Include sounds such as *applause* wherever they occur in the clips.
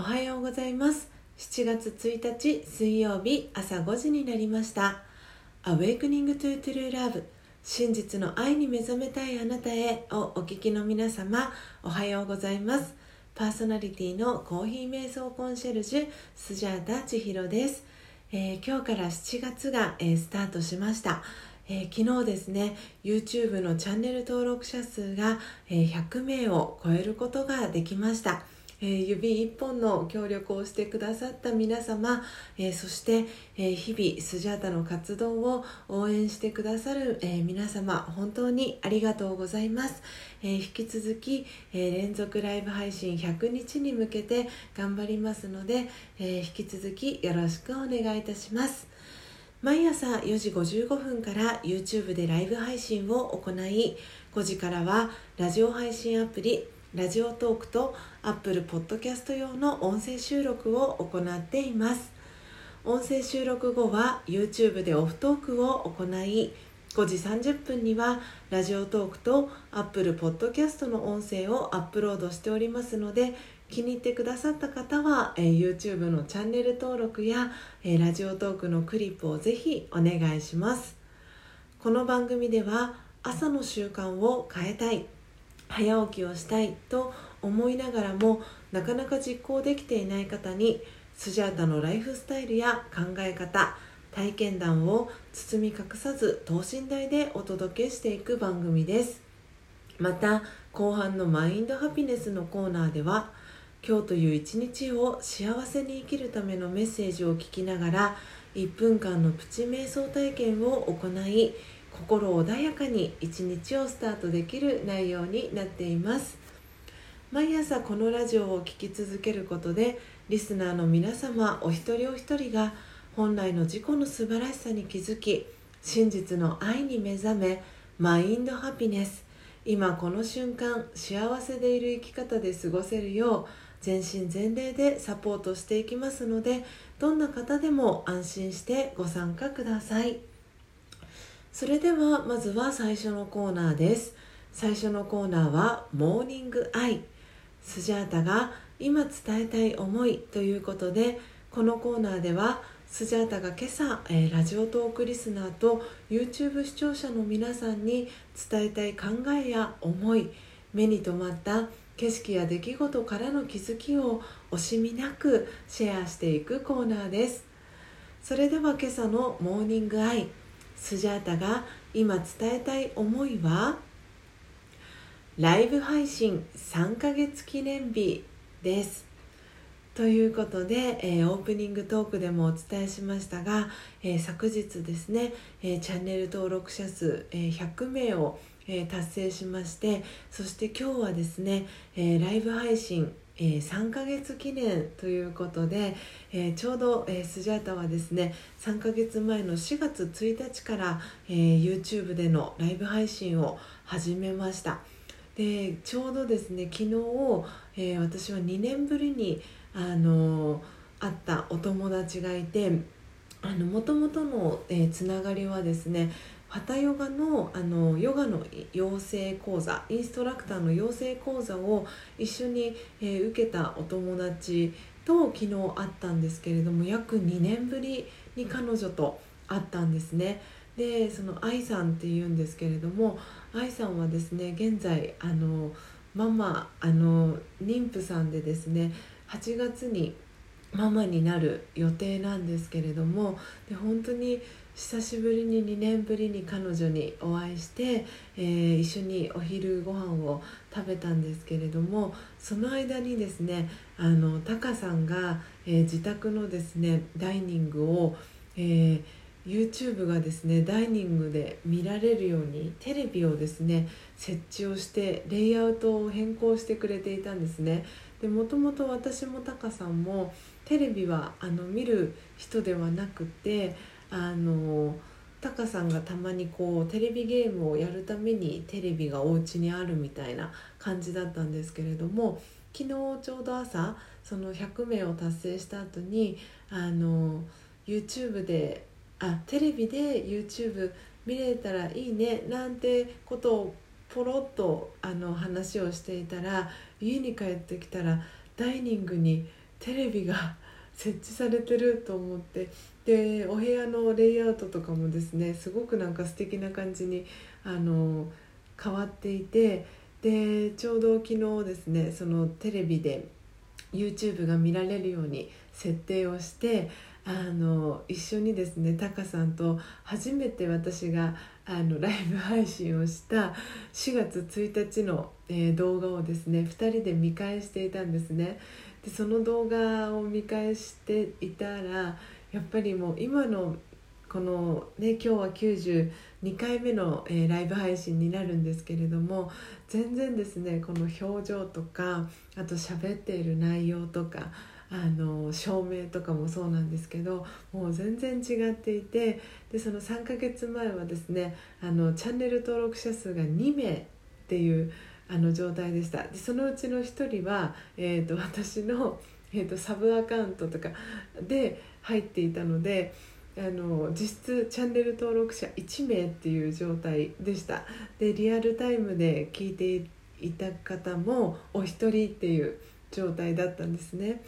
おはようございます。7月1日水曜日朝5時になりました。Awakening to True Love 真実の愛に目覚めたいあなたへをお聞きの皆様おはようございます。パーソナリティのコーヒー瞑想コンシェルジュスジャータ千尋です、えー、今日から7月が、えー、スタートしました。えー、昨日ですね YouTube のチャンネル登録者数が、えー、100名を超えることができました。えー、指一本の協力をしてくださった皆様、えー、そして、えー、日々スジャータの活動を応援してくださる、え皆様本当にありがとうございます、え引き続き、え連続ライブ配信100日に向けて頑張りますので、え引き続きよろしくお願いいたします。毎朝4時55分から YouTube でライブ配信を行い5時からはラジオ配信アプリラジオトークと Apple Podcast 用の音声収録を行っています。音声収録後は YouTube でオフトークを行い5時30分にはラジオトークと Apple Podcast の音声をアップロードしておりますので気に入ってくださった方は、えー、YouTube のチャンネル登録や、えー、ラジオトークのクリップをぜひお願いします。この番組では朝の習慣を変えたい。早起きをしたいと思いながらもなかなか実行できていない方にスジャータのライフスタイルや考え方体験談を包み隠さず等身大でお届けしていく番組です。また後半のマインドハピネスのコーナーでは今日という一日を幸せに生きるためのメッセージを聞きながら1分間のプチ瞑想体験を行い心穏やかに一日をスタートできる内容になっています毎朝このラジオを聴き続けることでリスナーの皆様お一人お一人が本来の自己の素晴らしさに気づき真実の愛に目覚めマインドハピネス今この瞬間幸せでいる生き方で過ごせるよう全身全霊でサポートしていきますのでどんな方でも安心してご参加ください。それではまずは最初のコーナーです。最初のコーナーは「モーニングアイ」スジャータが今伝えたい思いということでこのコーナーではスジャータが今朝、えー、ラジオトークリスナーと YouTube 視聴者の皆さんに伝えたい考えや思い目に留まった景色や出来事からの気づきを惜しみなくシェアしていくコーナーです。それでは今朝のモーニングアイ。スジャータが今伝えたい思いはライブ配信3ヶ月記念日です。ということで、えー、オープニングトークでもお伝えしましたが、えー、昨日ですね、えー、チャンネル登録者数、え100名を、え達成しましてそして今日はですね、えライブ配信えー、3ヶ月記念ということで、えー、ちょうど、えー、スジャータはですね3ヶ月前の4月1日から、え YouTube でのライブ配信を始めました。でちょうどですね昨日、え私は2年ぶりにあの会ったお友達がいてもともとの、つながりはですねハタヨガのあのヨガの養成講座インストラクターの養成講座を一緒に、えー、受けたお友達と昨日会ったんですけれども約2年ぶりに彼女と会ったんですね。でその愛さんっていうんですけれども愛さんはですね現在あのママあの妊婦さんでですね8月にママになる予定なんですけれどもで本当に久しぶりに2年ぶりに彼女にお会いして、えー、一緒にお昼ご飯を食べたんですけれどもその間にですねあのタカさんが、えー、自宅のですねダイニングを、えー YouTube がですねダイニングで見られるようにテレビをですね設置をしてレイアウトを変更してくれていたんですね。でもともと私もタカさんもテレビはあの見る人ではなくてあのタカさんがたまにこうテレビゲームをやるためにテレビがお家にあるみたいな感じだったんですけれども昨日ちょうど朝その100名を達成した後にあの YouTube であテレビで YouTube 見れたらいいねなんてことをポロッとあの話をしていたら家に帰ってきたらダイニングにテレビが設置されてると思って。でお部屋のレイアウトとかもですねすごくなんか素敵な感じにあの変わっていてでちょうど昨日ですねそのテレビで YouTube が見られるように設定をしてあの一緒にですねタカさんと初めて私があのライブ配信をした4月1日の、えー、動画をですね2人で見返していたんですね。でその動画を見返していたらやっぱりもう今のこのね今日は92回目の、えー、ライブ配信になるんですけれども全然ですねこの表情とかあと喋っている内容とかあの照明とかもそうなんですけどもう全然違っていてでその3ヶ月前はですねあのチャンネル登録者数が2名っていうあの状態でしたでそのうちの1人は、えーと、私の、えーとサブアカウントとかで入っていたので。あの実質チャンネル登録者1名っていう状態でしたでリアルタイムで聞いていた方もお一人っていう状態だったんですね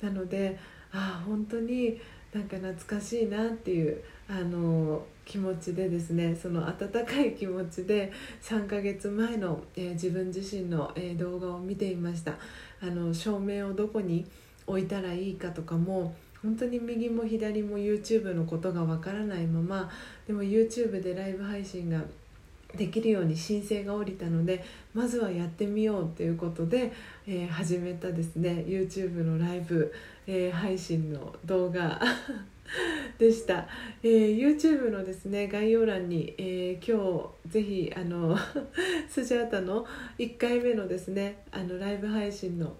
なのでああ本当になんか懐かしいなっていうあの気持ちでですねその温かい気持ちで3ヶ月前の、えー、自分自身の、えー、動画を見ていました。あの照明をどこに置いたらいいかとかも本当に右も左も YouTube のことがわからないままでも YouTube でライブ配信ができるように申請が下りたのでまずはやってみようということで、えー、始めたですね YouTube のライブ、えー、配信の動画。*laughs* *laughs* でした、えー、YouTube のですね概要欄に、えー、今日ぜひあの *laughs* スジャータの1回目のですねあのライブ配信の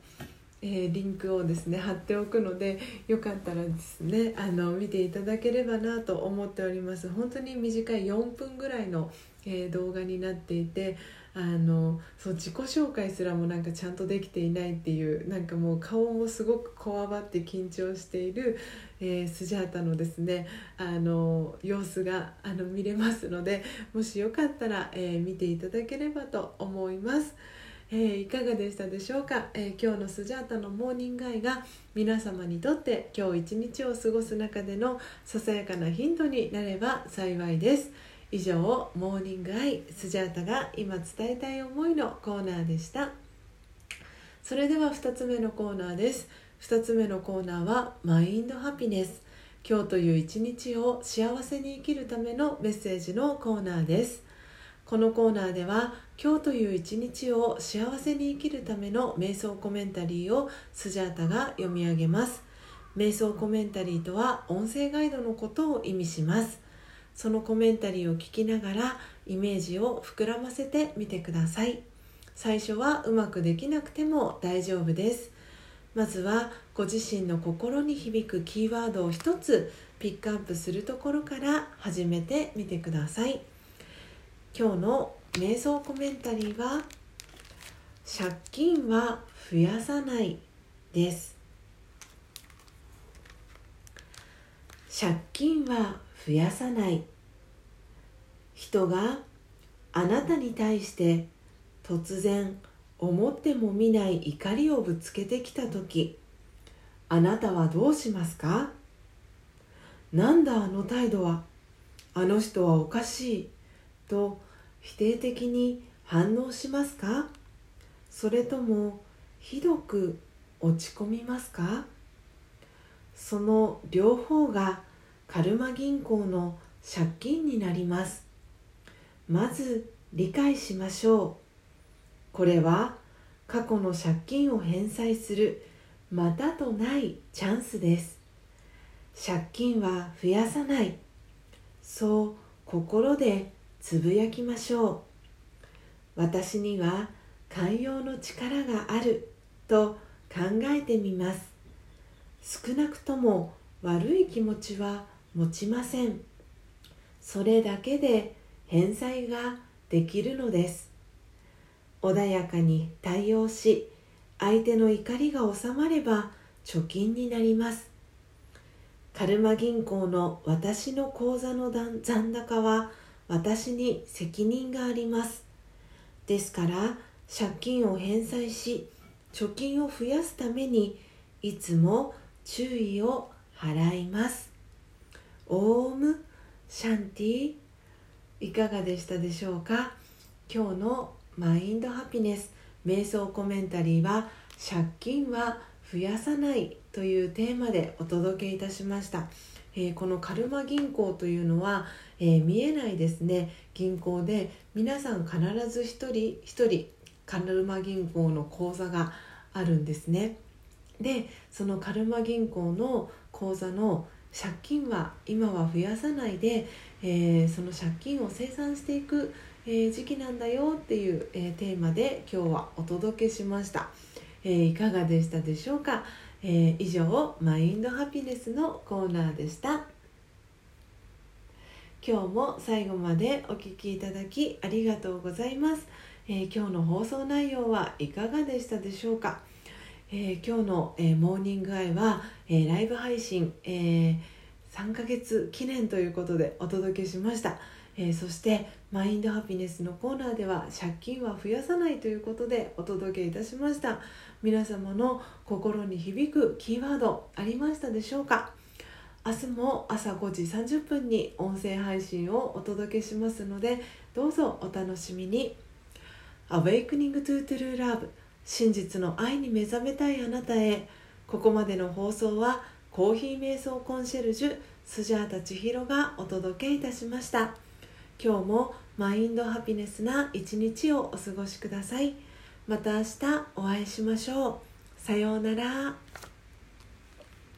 えー、リンクをですね貼っておくのでよかったらですねあの見ていただければなと思っております。本当に短い4分ぐらいの、えー、動画になっていてあのそう自己紹介すらもなんかちゃんとできていないっていうなんかもう顔もすごくこわばって緊張している、えー、スジャータのですねあの様子があの見れますのでもしよかったら、え見ていただければと思います。えー、いかがでしたでしょうか、えー、今日のスジャータのモーニングアイが皆様にとって今日一日を過ごす中でのささやかなヒントになれば幸いです以上モーニングアイスジャータが今伝えたい思いのコーナーでした。それでは2つ目のコーナーです。2つ目のコーナーはマインドハピネス。今日という一日を幸せに生きるためのメッセージのコーナーです。このコーナーでは今日という一日を幸せに生きるための瞑想コメンタリーをスジャータが読み上げます。瞑想コメンタリーとは音声ガイドのことを意味します。そのコメンタリーを聞きながらイメージを膨らませてみてください。最初はうまくできなくても大丈夫です。まずはご自身の心に響くキーワードを一つピックアップするところから始めてみてください。今日の瞑想コメンタリーは借金は増やさないです。借金は増やさない。人があなたに対して突然思ってもみない怒りをぶつけてきた時あなたはどうしますか？なんだあの態度は？あの人はおかしい。と否定的に反応しますか？それともひどく落ち込みますか？その両方がカルマ銀行の借金になります。まず理解しましょう。これは過去の借金を返済するまたとないチャンスです。借金は増やさない。そう心でつぶやきましょう。私には寛容の力がある。と考えてみます。少なくとも悪い気持ちは持ちません。それだけで返済ができるのです。穏やかに対応し相手の怒りが収まれば貯金になります。カルマ銀行の私の口座の残高は私に責任があります。ですから借金を返済し貯金を増やすためにいつも注意を払います。オーム？シャンティ？いかがでしたでしょうか？今日のマインドハピネス。瞑想コメンタリーは借金は増やさないというテーマでお届けいたしました、えー、このカルマ銀行というのは、えー、見えないですね。銀行で皆さん必ず一人一人カルマ銀行の口座があるんですね。でそのカルマ銀行の口座の借金は今は増やさないで、えー、その借金を清算していく、えー、時期なんだよっていう、えー、テーマで今日はお届けしました、えいかがでしたでしょうか、え以上マインドハピネスのコーナーでした。今日も最後までお聴きいただきありがとうございます、え今日の放送内容はいかがでしたでしょうか？えー、今日の、えー、モーニングアイは、えー、ライブ配信、え3ヶ月記念ということでお届けしました、えそしてマインドハピネスのコーナーでは借金は増やさないということでお届けいたしました。皆様の心に響くキーワードありましたでしょうか？明日も朝5時30分に音声配信をお届けしますのでどうぞお楽しみに。Awakening to True Love 真実の愛に目覚めたいあなたへ。ここまでの放送はコーヒー瞑想コンシェルジュスジャータ千尋がお届けいたしました。今日もマインドハピネスな一日をお過ごしください。また明日お会いしましょう。さようなら。